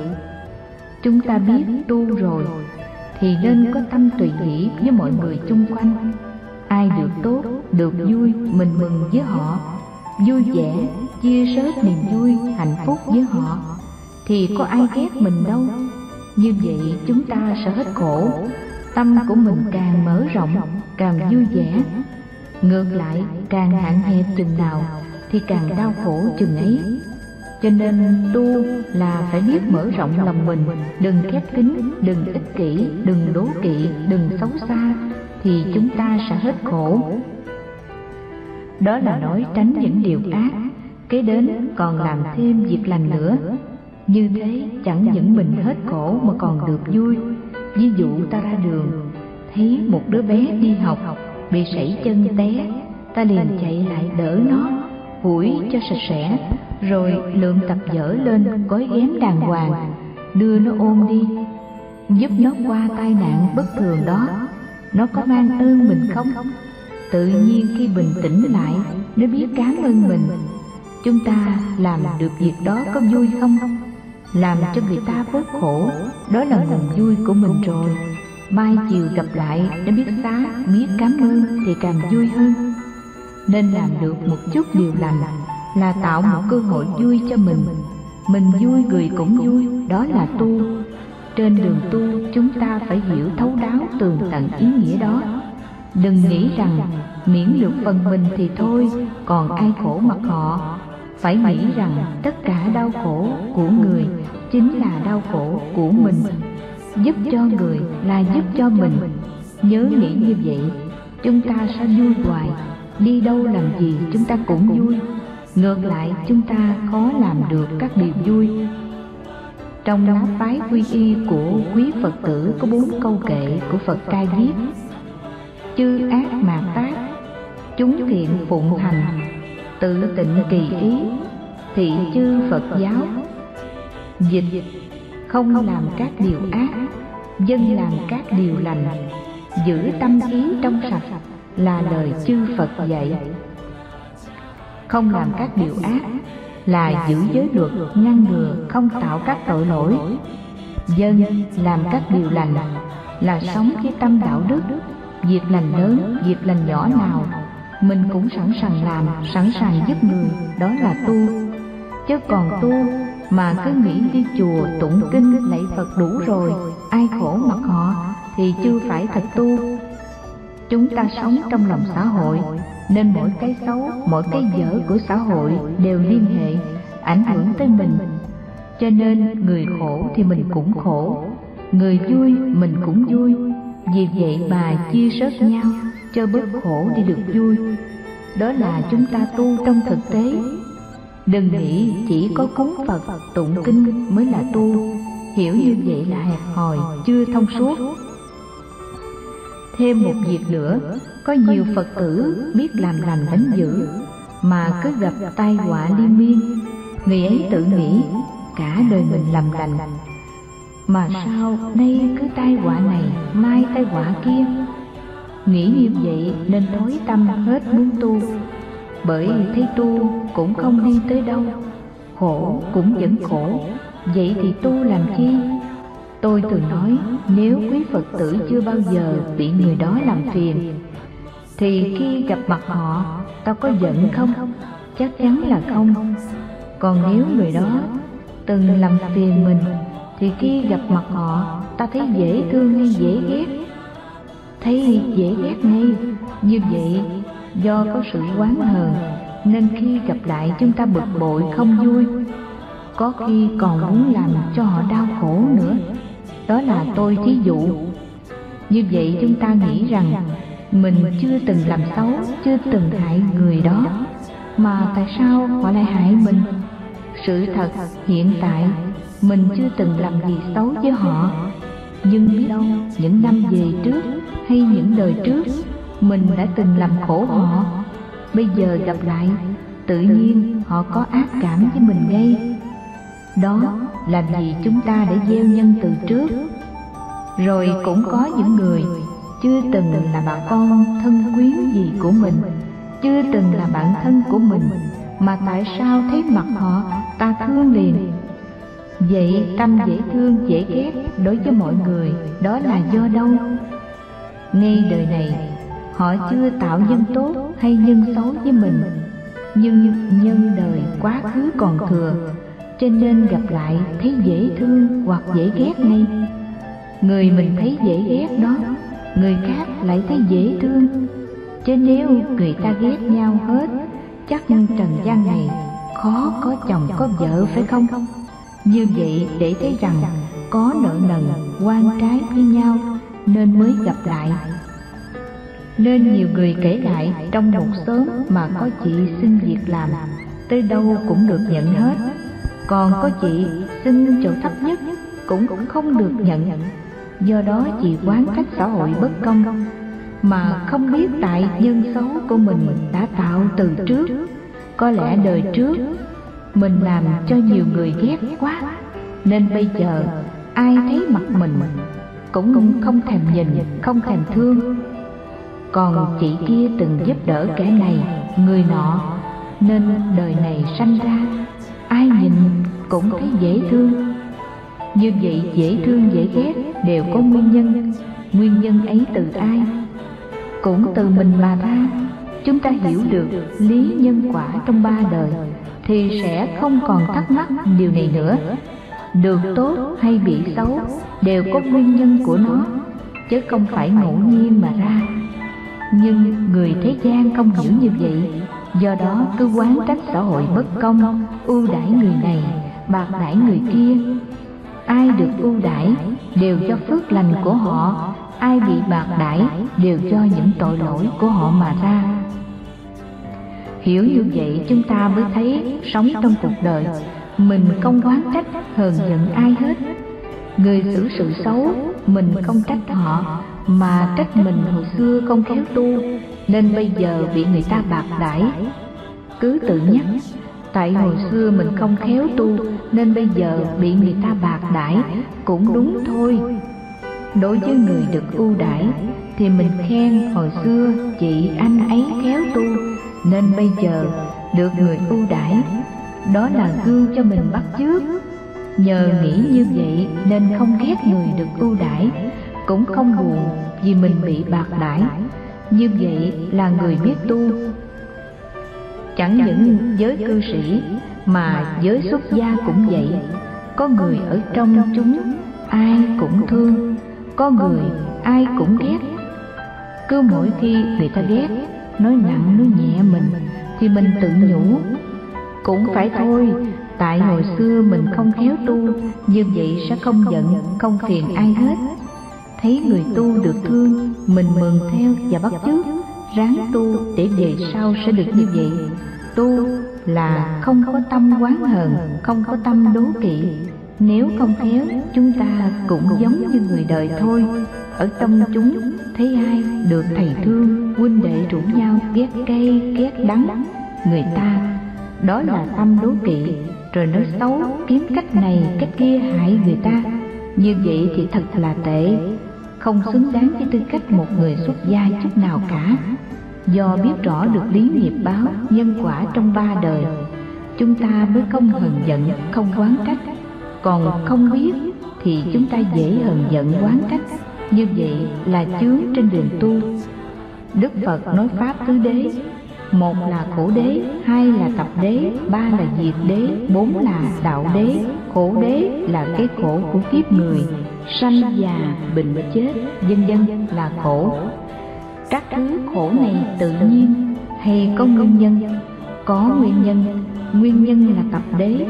Chúng ta biết tu rồi, thì nên có tâm tùy hỷ với mọi người chung quanh. Ai được tốt, được vui, mình mừng với họ. Vui vẻ, chia sớt niềm vui, hạnh phúc với họ, thì có ai ghét mình đâu. Như vậy chúng ta sẽ hết khổ. Tâm của mình càng mở rộng, càng vui vẻ. Ngược lại, càng hạn hẹp chừng nào thì càng đau khổ chừng ấy. Cho nên tu là phải biết mở rộng lòng mình, đừng khép kín, đừng ích kỷ, đừng đố kỵ, đừng xấu xa, thì chúng ta sẽ hết khổ. Đó là nói tránh những điều ác, kế đến còn làm thêm việc lành nữa. Như thế chẳng những mình hết khổ mà còn được vui. Ví dụ ta ra đường, thấy một đứa bé đi học, bị sảy chân té, ta liền chạy lại đỡ nó phủi cho sạch sẽ, rồi lượng tập dở lên gói ghém đàng hoàng, đưa nó ôm đi, giúp nó qua tai nạn bất thường đó. Nó có mang ơn mình không? Tự nhiên khi bình tĩnh lại, nó biết cảm ơn mình. Chúng ta làm được việc đó có vui không? Làm cho người ta bớt khổ, đó là nguồn vui của mình rồi. Mai chiều gặp lại, nó biết xá biết cảm ơn thì càng vui hơn nên làm được một chút điều lành, là tạo một cơ hội vui cho mình. Mình vui người cũng vui, đó là tu. Trên đường tu, chúng ta phải hiểu thấu đáo tường tận ý nghĩa đó. Đừng nghĩ rằng miễn được phần mình thì thôi, còn ai khổ mặc họ. Phải nghĩ rằng tất cả đau khổ của người chính là đau khổ của mình. Giúp cho người là giúp cho mình. Nhớ nghĩ như vậy, chúng ta sẽ vui hoài đi đâu làm gì chúng ta cũng vui. Ngược lại, chúng ta khó làm được các điều vui. Trong lá phái quy y của quý phật tử có bốn câu kệ của phật ca viết chư ác mà tác, chúng thiện phụng hành. Tự tịnh kỳ ý, thị chư phật giáo. Dịch, không làm các điều ác, dân làm các điều lành. Giữ tâm ý trong sạch là lời chư phật dạy. Không làm các điều ác là giữ giới luật, ngăn ngừa, không tạo các tội lỗi. Dân làm các điều lành là sống với tâm đạo đức. Việc lành lớn, việc lành nhỏ nào, mình cũng sẵn sàng làm, sẵn sàng giúp người, đó là tu. Chứ còn tu mà cứ nghĩ đi chùa tụng kinh, lạy phật đủ rồi, ai khổ mặc họ, thì chưa phải thật tu chúng ta sống trong lòng xã hội, nên mỗi cái xấu, mỗi cái dở của xã hội đều liên hệ, ảnh hưởng tới mình. Cho nên người khổ thì mình cũng khổ, người vui mình cũng vui. Vì vậy mà chia sớt nhau, cho bớt khổ đi được vui. Đó là chúng ta tu trong thực tế. Đừng nghĩ chỉ có cúng phật tụng kinh mới là tu. Hiểu như vậy là hẹp hòi, chưa thông suốt thêm một việc nữa. Có nhiều phật tử biết làm lành đánh dữ, mà cứ gặp tai họa liên miên. Người ấy tự nghĩ, cả đời mình làm lành mà sao nay cứ tai họa này, mai tai họa kia? Nghĩ như vậy nên tối tâm hết muốn tu. Bởi thấy tu cũng không đi tới đâu, khổ cũng vẫn khổ. Vậy thì tu làm chi? Tôi thường nói, nếu quý phật tử chưa bao giờ bị người đó làm phiền, thì khi gặp mặt họ, tao có giận không? Chắc chắn là không. Còn nếu người đó từng làm phiền mình, thì khi gặp mặt họ ta thấy dễ thương hay dễ ghét? Thấy dễ ghét ngay. Như vậy, do có sự oán hờn, nên khi gặp lại chúng ta bực bội không vui. Có khi còn muốn làm cho họ đau khổ nữa đó là tôi thí dụ. như vậy chúng ta nghĩ rằng mình chưa từng làm xấu chưa từng hại người đó. mà tại sao họ lại hại mình? sự thật hiện tại mình chưa từng làm gì xấu với họ. nhưng biết đâu những năm về trước hay những đời trước mình đã từng làm khổ họ. bây giờ gặp lại tự nhiên họ có ác cảm với mình ngay. đó là vì chúng ta đã gieo nhân từ trước? Rồi cũng có những người chưa từng là bà con thân quyến gì của mình chưa từng là bạn thân của mình mà tại sao thấy mặt họ ta thương liền? vậy tâm dễ thương dễ ghét đối với mọi người đó là do đâu? ngay đời này họ chưa tạo nhân tốt hay nhân xấu với mình. nhưng nhân đời quá khứ còn thừa cho nên gặp lại thấy dễ thương hoặc dễ ghét ngay. Người mình thấy dễ ghét đó, người khác lại thấy dễ thương. Chứ nếu người ta ghét nhau hết, chắc trần gian này khó có chồng có vợ phải không? Như vậy để thấy rằng có nợ nần, quan trái với nhau nên mới gặp lại. Nên nhiều người kể lại trong một xóm mà có chị xin việc làm, tới đâu cũng được nhận hết còn có chị xin chỗ thấp nhất cũng cũng không được nhận. Do đó chị quán trách xã hội bất công, mà không biết tại nhân xấu của mình đã tạo từ trước. Có lẽ đời trước mình làm cho nhiều người ghét quá, nên bây giờ ai thấy mặt mình cũng không thèm nhìn, không thèm thương. Còn chị kia từng giúp đỡ kẻ này, người nọ, nên đời này sanh ra ai nhìn cũng thấy dễ thương. như vậy dễ thương dễ ghét đều có nguyên nhân. Nguyên nhân ấy từ ai? Cũng từ mình mà ra. Chúng ta hiểu được lý nhân quả trong ba đời thì sẽ không còn thắc mắc điều này nữa. Được tốt hay bị xấu đều có nguyên nhân của nó chứ không phải ngẫu nhiên mà ra. Nhưng người thế gian không hiểu như vậy do đó cứ quán trách xã hội bất công, ưu đãi người này, bạc đãi người kia. Ai được ưu đãi đều do phước lành của họ, ai bị bạc đãi đều do những tội lỗi của họ mà ra. Hiểu như vậy chúng ta mới thấy sống trong cuộc đời, mình không quán trách, hờn giận ai hết. Người xử sự xấu, mình không trách họ, mà trách mình hồi xưa không khéo tu nên bây giờ bị người ta bạc đãi. Cứ tự nhắc, tại hồi xưa mình không khéo tu, nên bây giờ bị người ta bạc đãi cũng đúng thôi. Đối với người được ưu đãi, thì mình khen hồi xưa chị anh ấy khéo tu, nên bây giờ được người ưu đãi. Đó là gương cho mình bắt chước. Nhờ nghĩ như vậy nên không ghét người được ưu đãi, cũng không buồn vì mình bị bạc đãi như vậy là người biết tu. Chẳng những giới cư sĩ, mà giới xuất gia cũng vậy. Có người ở trong chúng, ai cũng thương. Có người, ai cũng ghét. Cứ mỗi khi người ta ghét, nói nặng, nói nhẹ mình, thì mình tự nhủ, cũng phải thôi, tại hồi xưa mình không khéo tu, như vậy sẽ không giận, không phiền ai hết thấy người tu được thương, mình mừng theo và bắt chước, ráng tu để về sau sẽ được như vậy. Tu là không có tâm quán hờn, không có tâm đố kỵ. Nếu không khéo, chúng ta cũng giống như người đời thôi. Ở trong chúng, thấy ai được thầy thương, huynh đệ rủ nhau ghét cay, ghét đắng. Người ta, đó là tâm đố kỵ. Rồi nói xấu, kiếm cách này, cách kia hại người ta. Như vậy thì thật là tệ không xứng đáng với tư cách một người xuất gia chút nào cả. do biết rõ được lý nghiệp báo nhân quả trong ba đời. chúng ta mới không hờn giận không quán trách. còn không biết thì chúng ta dễ hờn giận quán trách. như vậy là chướng trên đường tu. Đức phật nói pháp tứ đế một là khổ đế, hai là tập đế, ba là diệt đế, bốn là đạo đế. Khổ đế là cái khổ của kiếp người. Sanh già, bệnh chết, vân vân là khổ. Các thứ khổ này tự nhiên hay có nguyên nhân? Có nguyên nhân. Nguyên nhân là tập đế.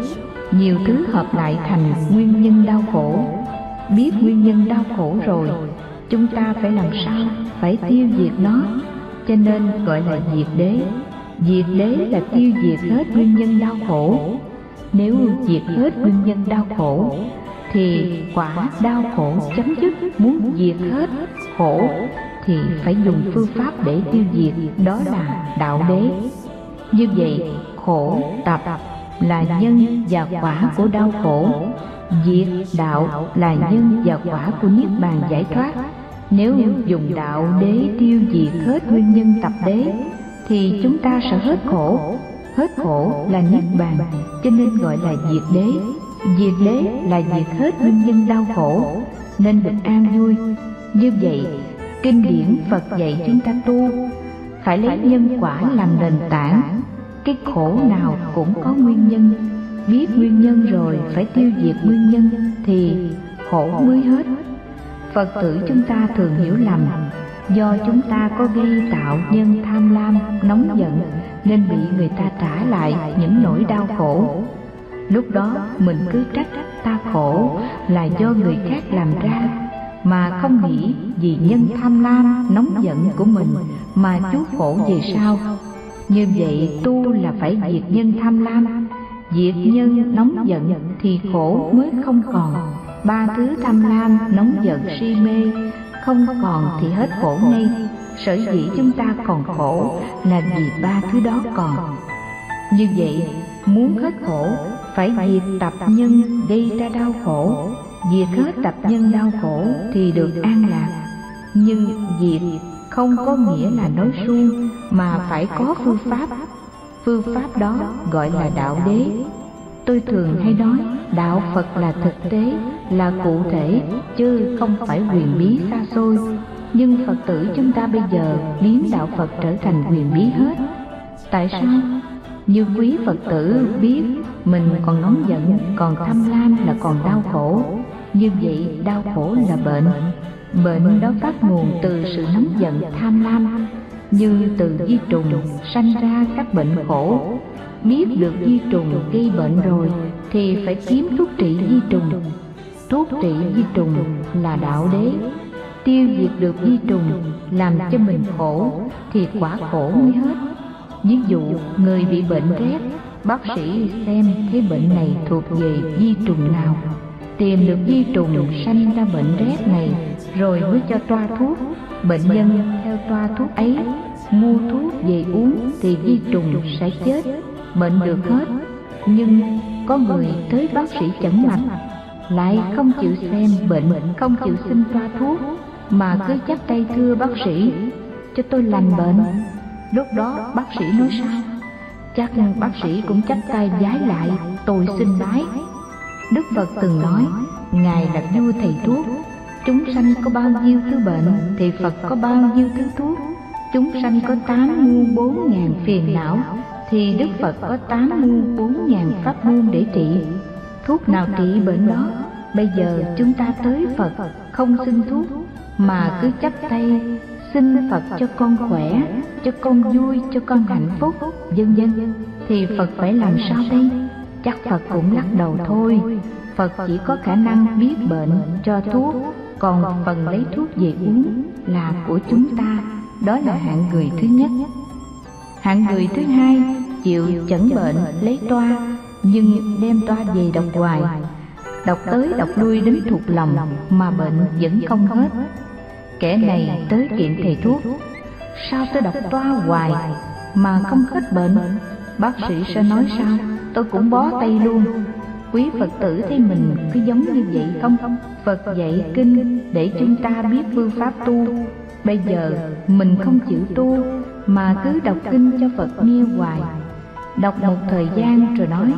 Nhiều thứ hợp lại thành nguyên nhân đau khổ. Biết nguyên nhân đau khổ rồi, chúng ta phải làm sao? Phải tiêu diệt nó cho nên gọi là diệt đế. Diệt đế là tiêu diệt hết nguyên nhân đau khổ. Nếu diệt hết nguyên nhân đau khổ, thì quả đau khổ chấm dứt. Muốn diệt hết khổ, thì phải dùng phương pháp để tiêu diệt, đó là đạo đế. Như vậy, khổ tập là nhân và quả của đau khổ. Diệt đạo là nhân và quả của niết bàn giải thoát nếu dùng đạo đế tiêu diệt hết nguyên nhân tập đế, thì chúng ta sẽ hết khổ. Hết khổ là niết bàn, cho nên gọi là diệt đế. Diệt đế là diệt hết nguyên nhân đau khổ, nên được an vui. Như vậy, kinh điển phật dạy chúng ta tu, phải lấy nhân quả làm nền tảng. Cái khổ nào cũng có nguyên nhân. Biết nguyên nhân rồi phải tiêu diệt nguyên nhân, thì khổ mới hết phật tử chúng ta thường hiểu lầm. Do chúng ta có gây tạo nhân tham lam, nóng giận, nên bị người ta trả lại những nỗi đau khổ. Lúc đó mình cứ trách ta khổ là do người khác làm ra, mà không nghĩ vì nhân tham lam, nóng giận của mình mà chuốc khổ về sau. Như vậy tu là phải diệt nhân tham lam. Diệt nhân, nóng giận thì khổ mới không còn ba thứ tham lam nóng giận si mê, không còn thì hết khổ ngay. Sở dĩ chúng ta còn khổ là vì ba thứ đó còn. Như vậy, muốn hết khổ, phải diệt tập nhân gây ra đau khổ. Diệt hết tập nhân đau khổ thì được an lạc. Nhưng diệt không có nghĩa là nói suông mà phải có phương pháp. Phương pháp đó gọi là đạo đế tôi thường hay nói đạo phật là thực tế là cụ thể chứ không phải quyền bí xa xôi. nhưng phật tử chúng ta bây giờ biến đạo phật trở thành quyền bí hết. tại sao? như quý phật tử biết mình còn nóng giận còn tham lam là còn đau khổ. như vậy đau khổ là bệnh. bệnh. Đó phát nguồn từ sự nóng giận tham lam. như từ di trùng sanh ra các bệnh khổ biết được di trùng gây bệnh rồi thì phải kiếm thuốc trị di trùng. Thuốc trị di trùng là đạo đế. Tiêu diệt được di trùng làm cho mình khổ thì quả khổ mới hết. Ví dụ, người bị bệnh rét, bác sĩ xem thấy bệnh này thuộc về di trùng nào. Tìm được di trùng sanh ra bệnh rét này rồi mới cho toa thuốc. Bệnh nhân theo toa thuốc ấy, mua thuốc về uống thì di trùng sẽ chết bệnh được hết nhưng có người tới bác sĩ chẩn mạch lại không chịu xem bệnh không chịu xin toa thuốc mà cứ chắc tay thưa bác sĩ cho tôi lành bệnh. lúc đó bác sĩ nói sao? chắc bác sĩ cũng chắc tay giái lại tôi xin bái đức phật từng nói ngài là vua thầy thuốc. chúng sanh có bao nhiêu thứ bệnh thì phật có bao nhiêu thứ thuốc. chúng sanh có tám muôn bốn ngàn phiền não thì đức phật có tám muôn bốn ngàn pháp môn để trị. Thuốc nào trị bệnh đó, bây giờ chúng ta tới phật, không xin thuốc, mà cứ chấp tay, xin phật cho con khỏe, cho con vui, cho con hạnh phúc, vân vân. Thì phật phải làm sao đây? Chắc phật cũng lắc đầu thôi. Phật chỉ có khả năng biết bệnh, cho thuốc. Còn phần lấy thuốc về uống là của chúng ta. Đó là hạng người thứ nhất. Hạng người thứ hai chịu chẩn bệnh, lấy toa, nhưng đem toa về đọc hoài. Đọc tới đọc lui đến thuộc lòng mà bệnh vẫn không hết. Kẻ này tới kiện thầy thuốc. Sao tôi đọc toa hoài mà không hết bệnh? Bác sĩ sẽ nói sao? Tôi cũng bó tay luôn. Quý phật tử thấy mình cứ giống như vậy không? Phật dạy kinh để chúng ta biết phương pháp tu. Bây giờ mình không chịu tu mà cứ đọc kinh cho phật nghe hoài đọc một thời gian rồi nói,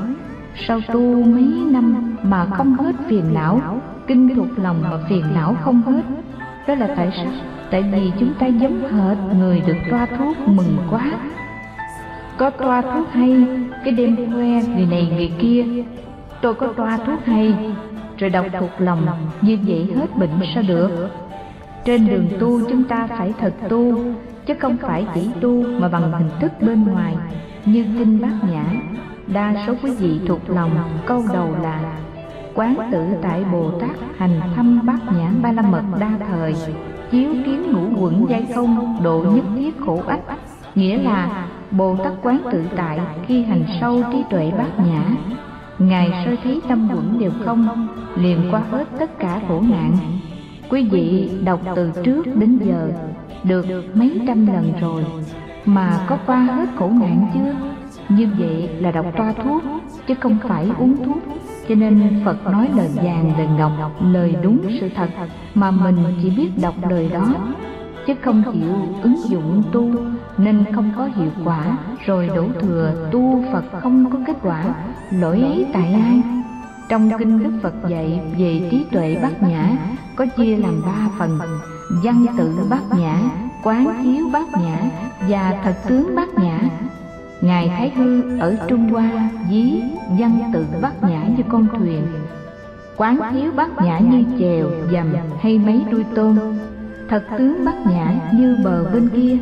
sau tu mấy năm mà không hết phiền não, kinh thuộc lòng mà phiền não không hết. Đó là tại sao? Tại vì chúng ta giống hệt người được toa thuốc mừng quá. Có toa thuốc hay, cái đêm khoe người này người kia. Tôi có toa thuốc hay, rồi đọc thuộc lòng, như vậy hết bệnh sao được? Trên đường tu chúng ta phải thật tu, chứ không phải chỉ tu mà bằng hình thức bên ngoài như kinh bát nhã, đa số quý vị thuộc lòng câu đầu là quán tự tại bồ tát hành thâm bát nhã ba la mật đa thời, chiếu kiến ngũ quẩn giai không độ nhất thiết khổ ách. Nghĩa là bồ tát quán tự tại khi hành sâu trí tuệ bát nhã, ngài soi thấy tâm quẩn đều không, liền qua hết tất cả khổ nạn. Quý vị đọc từ trước đến giờ, được mấy trăm lần rồi mà có qua hết khổ nạn chưa? Như vậy là đọc toa thuốc, chứ không phải uống thuốc. Cho nên phật nói lời vàng, lời ngọc, lời đúng sự thật. Mà mình chỉ biết đọc lời đó, chứ không chịu ứng dụng tu, nên không có hiệu quả. Rồi đổ thừa, tu phật không có kết quả. Lỗi ấy tại ai? Trong kinh đức phật dạy về trí tuệ bát nhã, có chia làm ba phần. Văn tự bát nhã quán chiếu bát nhã và thật tướng bát nhã. Ngài thái hư ở trung hoa dí văn tự bát nhã như con thuyền. Quán chiếu bát nhã như chèo, dầm hay mấy đuôi tôm. Thật tướng bát nhã như bờ bên kia.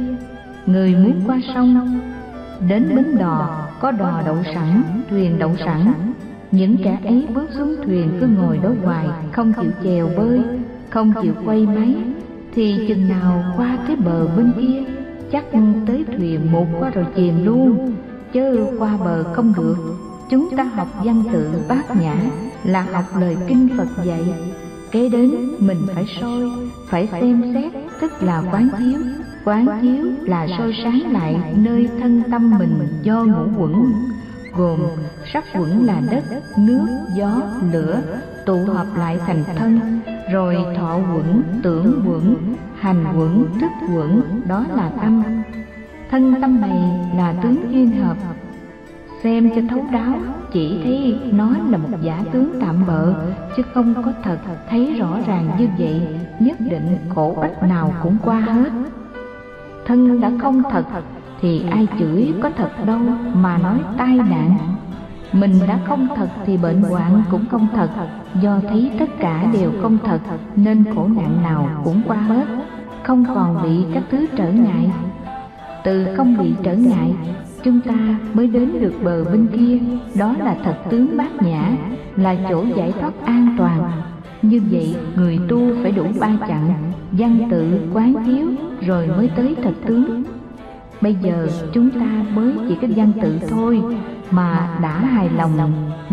Người muốn qua sông, đến bến đò, có đò đậu sẵn, thuyền đậu sẵn. Những kẻ ấy bước xuống thuyền cứ ngồi đó hoài, không chịu chèo bơi, không chịu quay máy thì chừng nào qua tới bờ bên kia chắc tới thuyền một qua rồi chìm luôn. chớ qua bờ không được. chúng ta học văn tự bát nhã là học lời kinh phật dạy. kế đến mình phải soi phải xem xét tức là quán chiếu. quán chiếu là soi sáng lại nơi thân tâm mình do ngũ quẩn gồm sắc quẩn là đất nước gió lửa tụ hợp lại thành thân rồi thọ quẩn, tưởng quẩn, hành quẩn, thức quẩn, đó là tâm. Thân tâm này là tướng duyên hợp. Xem cho thấu đáo, chỉ thấy nó là một giả tướng tạm bợ, chứ không có thật thấy rõ ràng như vậy, nhất định khổ ích nào cũng qua hết. Thân đã không thật, thì ai chửi có thật đâu mà nói tai nạn mình đã không thật thì bệnh hoạn cũng không thật. Do thấy tất cả đều không thật, nên khổ nạn nào cũng qua hết không còn bị các thứ trở ngại. Từ không bị trở ngại, chúng ta mới đến được bờ bên kia. Đó là thật tướng bát nhã, là chỗ giải thoát an toàn. Như vậy, người tu phải đủ ba chặng, văn tự, quán chiếu, rồi mới tới thật tướng. Bây giờ, chúng ta mới chỉ có văn tự thôi mà đã hài lòng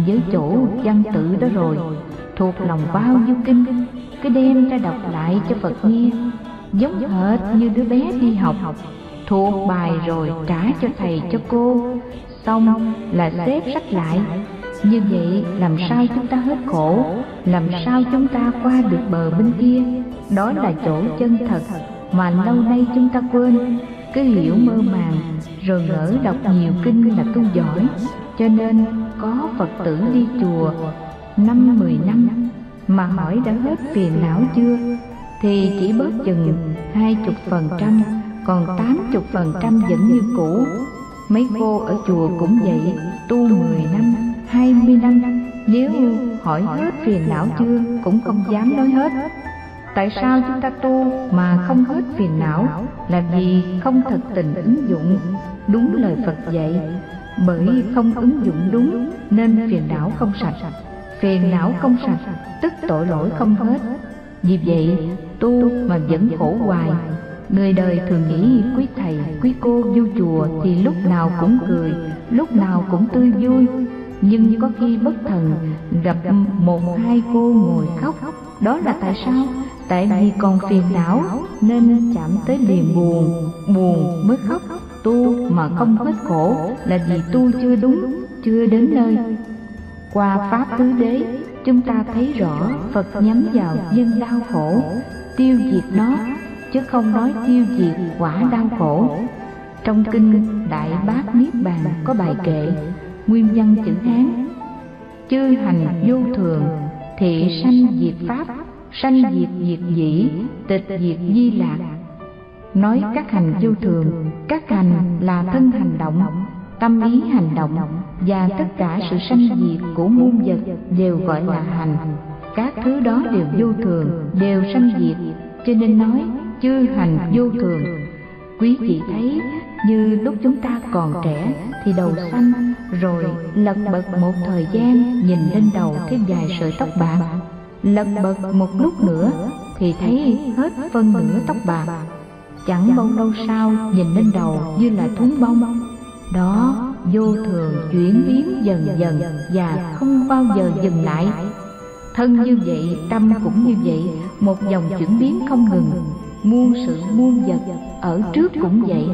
với chỗ văn tự đó rồi, thuộc lòng bao nhiêu kinh, cứ đem ra đọc lại cho phật nghe. Giống hệt như đứa bé đi học, thuộc bài rồi trả cho thầy cho cô. Xong là xếp sách lại. Như vậy làm sao chúng ta hết khổ, làm sao chúng ta qua được bờ bên kia? Đó là chỗ chân thật mà lâu nay chúng ta quên cứ hiểu mơ màng, rồi ngỡ đọc nhiều kinh là tu giỏi. Cho nên có phật tử đi chùa năm mười năm mà hỏi đã hết phiền não chưa? Thì chỉ bớt chừng hai chục phần trăm, còn tám chục phần trăm vẫn như cũ. Mấy cô ở chùa cũng vậy, tu mười năm, hai mươi năm. Nếu hỏi hết phiền não chưa, cũng không dám nói hết tại sao chúng ta tu mà không hết phiền não? Là vì không thật tình ứng dụng. Đúng lời phật dạy, bởi không ứng dụng đúng, nên phiền não không sạch. Phiền não không sạch, tức tội lỗi không hết. Vì vậy, tu mà vẫn khổ hoài. Người đời thường nghĩ, quý thầy, quý cô vô chùa thì lúc nào cũng cười, lúc nào cũng tươi vui. Nhưng có khi bất thần gặp một hai cô ngồi khóc. Đó là tại sao? Tại vì còn phiền não nên chạm tới liền buồn. buồn. Mới khóc tu mà không hết khổ là vì tu chưa đúng chưa đến nơi. qua pháp tứ đế chúng ta thấy rõ phật nhắm vào dân đau khổ tiêu diệt nó chứ không nói tiêu diệt quả đau khổ. trong kinh đại bát niết bàn có bài kệ nguyên văn chữ hán chư hành vô thường thị sanh diệt pháp sanh diệt diệt dĩ, tịch diệt di lạc. Nói các hành vô thường, các hành là thân hành động, tâm ý hành động, và tất cả sự sanh diệt của muôn vật đều gọi là hành. Các thứ đó đều vô thường, đều sanh diệt, cho nên nói chư hành vô thường. Quý vị thấy, như lúc chúng ta còn trẻ thì đầu xanh rồi lật bật một thời gian nhìn lên đầu thêm vài sợi tóc bạc lật bật một lúc nữa thì thấy hết phân nửa tóc bạc. Chẳng bao lâu sau nhìn lên đầu như là thúng bông. Đó vô thường chuyển biến dần dần và không bao giờ dừng lại. Thân như vậy, tâm cũng như vậy, một dòng chuyển biến không ngừng. Muôn sự muôn vật ở trước cũng vậy.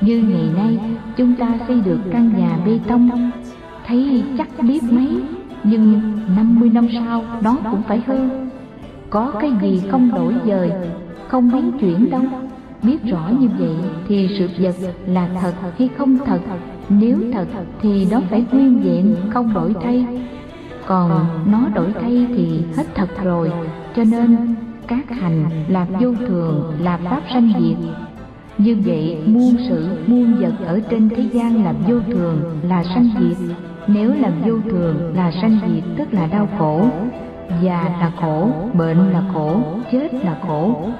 Như ngày nay, chúng ta xây được căn nhà bê tông. Thấy chắc biết mấy nhưng năm mươi năm sau nó cũng phải hư có cái gì không đổi dời không biến chuyển đâu. Biết rõ như vậy thì sự vật là thật hay không thật? Nếu thật thì nó phải nguyên vẹn, không đổi thay. Còn nó đổi thay thì hết thật rồi. Cho nên, các hành là vô thường, là pháp sanh diệt. Như vậy, muôn sự, muôn vật ở trên thế gian là vô thường, là sanh diệt nếu làm vô thường là sanh diệt, tức là đau khổ. Già là khổ, bệnh là khổ, chết là khổ.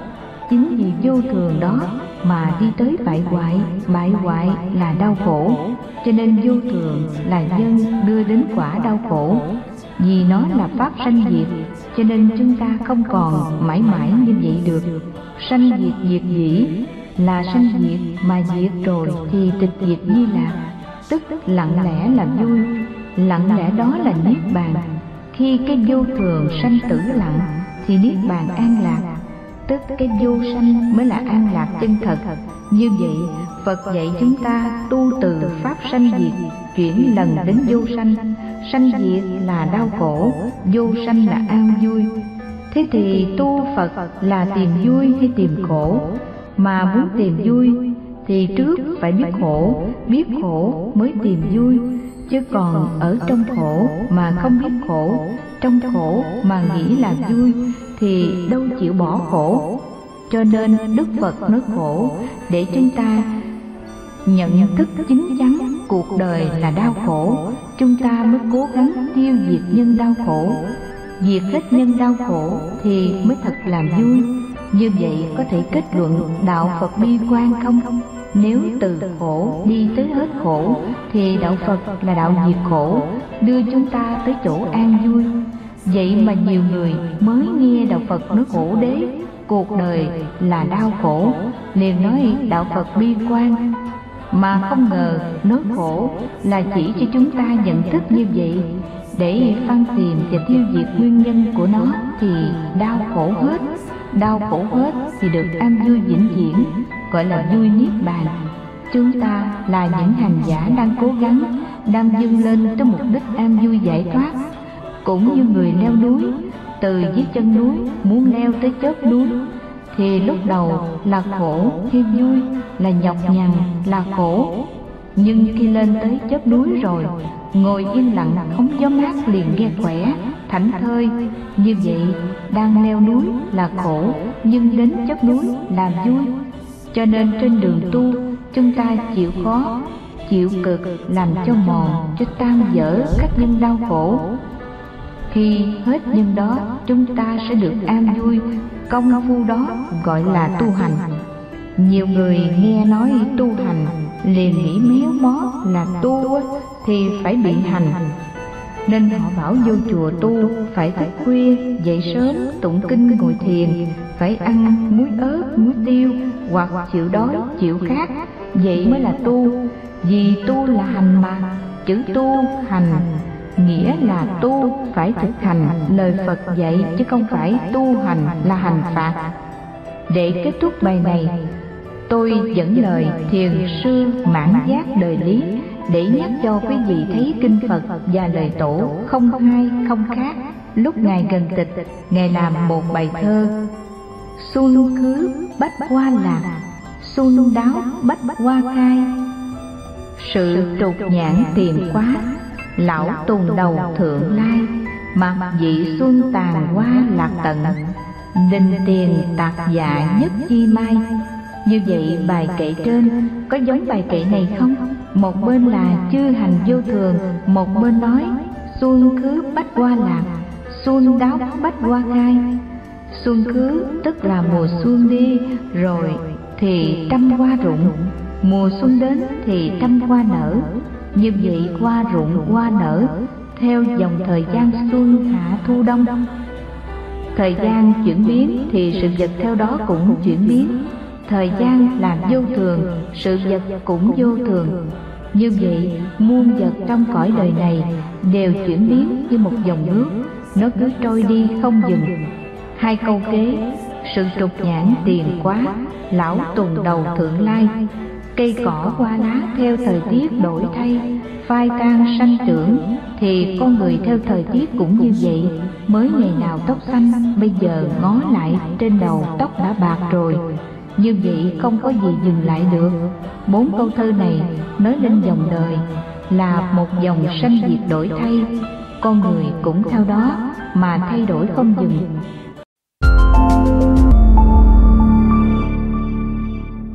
Chính vì vô thường đó mà đi tới bại hoại bại hoại là đau khổ. Cho nên vô thường là nhân đưa đến quả đau khổ. Vì nó là pháp sanh diệt, cho nên chúng ta không còn mãi mãi như vậy được. Sanh diệt diệt dĩ là sanh diệt mà diệt rồi thì tịch diệt di lạc tức lặng lẽ là vui. Lặng lẽ đó là niết bàn. Khi cái vô thường sanh tử lặng thì niết bàn an lạc. Tức cái vô sanh mới là an lạc chân thật. Như vậy phật dạy chúng ta tu từ pháp sanh diệt chuyển lần đến vô sanh. Sanh diệt là đau khổ vô sanh là an vui. Thế thì tu phật là tìm vui hay tìm khổ? Mà muốn tìm vui thì trước phải biết khổ biết khổ mới tìm vui, chứ còn ở trong khổ mà không biết khổ, trong khổ mà nghĩ là vui thì đâu chịu bỏ khổ. Cho nên đức phật nói khổ để chúng ta nhận thức chính chắn cuộc đời là đau khổ, chúng ta mới cố gắng tiêu diệt nhân đau khổ. Diệt hết nhân đau khổ thì mới thật làm vui. Như vậy có thể kết luận đạo phật bi quan không? Nếu từ khổ đi tới hết khổ, thì đạo phật là đạo diệt khổ, đưa chúng ta tới chỗ an vui. Vậy mà nhiều người mới nghe đạo phật nói khổ đế, cuộc đời là đau khổ, liền nói đạo phật bi quan. Mà không ngờ nói khổ là chỉ cho chúng ta nhận thức như vậy. Để phân tìm và tiêu diệt nguyên nhân của nó thì đau khổ hết. Đau khổ hết thì được an vui vĩnh viễn gọi là vui niết bàn. Chúng ta là những hành giả đang cố gắng, đang dâng lên tới mục đích an vui giải thoát. Cũng như người leo núi, từ dưới chân núi muốn leo tới chót núi, thì lúc đầu là khổ khi vui, là nhọc nhằn, là khổ. Nhưng khi lên tới chót núi rồi, ngồi im lặng không gió mát liền nghe khỏe, thảnh thơi. Như vậy, đang leo núi là khổ, nhưng đến chót núi là vui cho nên trên đường tu chúng ta chịu khó, chịu cực làm cho mòn, cho tan dở các nhân đau khổ. Khi hết nhân đó, chúng ta sẽ được an vui. Công phu đó gọi là tu hành. Nhiều người nghe nói tu hành, liền nghĩ méo mó là tu thì phải bị hành nên họ bảo vô chùa tu phải thức khuya, dậy sớm, tụng kinh ngồi thiền, phải ăn muối ớt, muối tiêu hoặc chịu đói, chịu khát. Vậy mới là tu. Vì tu là hành mà, chữ tu hành nghĩa là tu phải thực hành lời phật dạy chứ không phải tu hành là hành phạt. Để kết thúc bài này, tôi dẫn lời thiền sư mãn giác đời lý để nhắc cho quý vị thấy kinh phật và lời tổ không hai, không khác. Lúc ngài gần tịch, ngài làm một bài thơ. Xuân khứ bách hoa lạc xuân đáo bách hoa khai sự trục nhãn tiền quá, lão tùng đầu thượng lai. Mặc dị xuân tàn hoa lạc tận đình tiền tạc dạ nhất chi mai. Như vậy bài kệ trên có giống bài kệ này không? Một bên là chư hành vô thường, một bên nói, xuân khứ bách hoa lạc, xuân đáo bách hoa khai. Xuân khứ tức là mùa xuân đi, rồi thì trăm hoa rụng. Mùa xuân đến thì trăm hoa nở. Như vậy hoa rụng, hoa nở, theo dòng thời gian xuân hạ thu đông. Thời gian chuyển biến thì sự vật theo đó cũng chuyển biến thời gian là vô thường, sự vật cũng vô thường. Như vậy, muôn vật trong cõi đời này đều chuyển biến như một dòng nước. Nó cứ trôi đi không dừng. Hai câu kế, sự trục nhãn tiền quá, lão tùng đầu thượng lai. Cây cỏ hoa lá theo thời tiết đổi thay, phai tan sanh trưởng, thì con người theo thời tiết cũng như vậy. Mới ngày nào tóc xanh, bây giờ ngó lại trên đầu tóc đã bạc rồi như vậy không có gì dừng lại được. Bốn câu thơ này nói lên dòng đời, là một dòng sanh diệt đổi thay. Con người cũng theo đó mà thay đổi không dừng.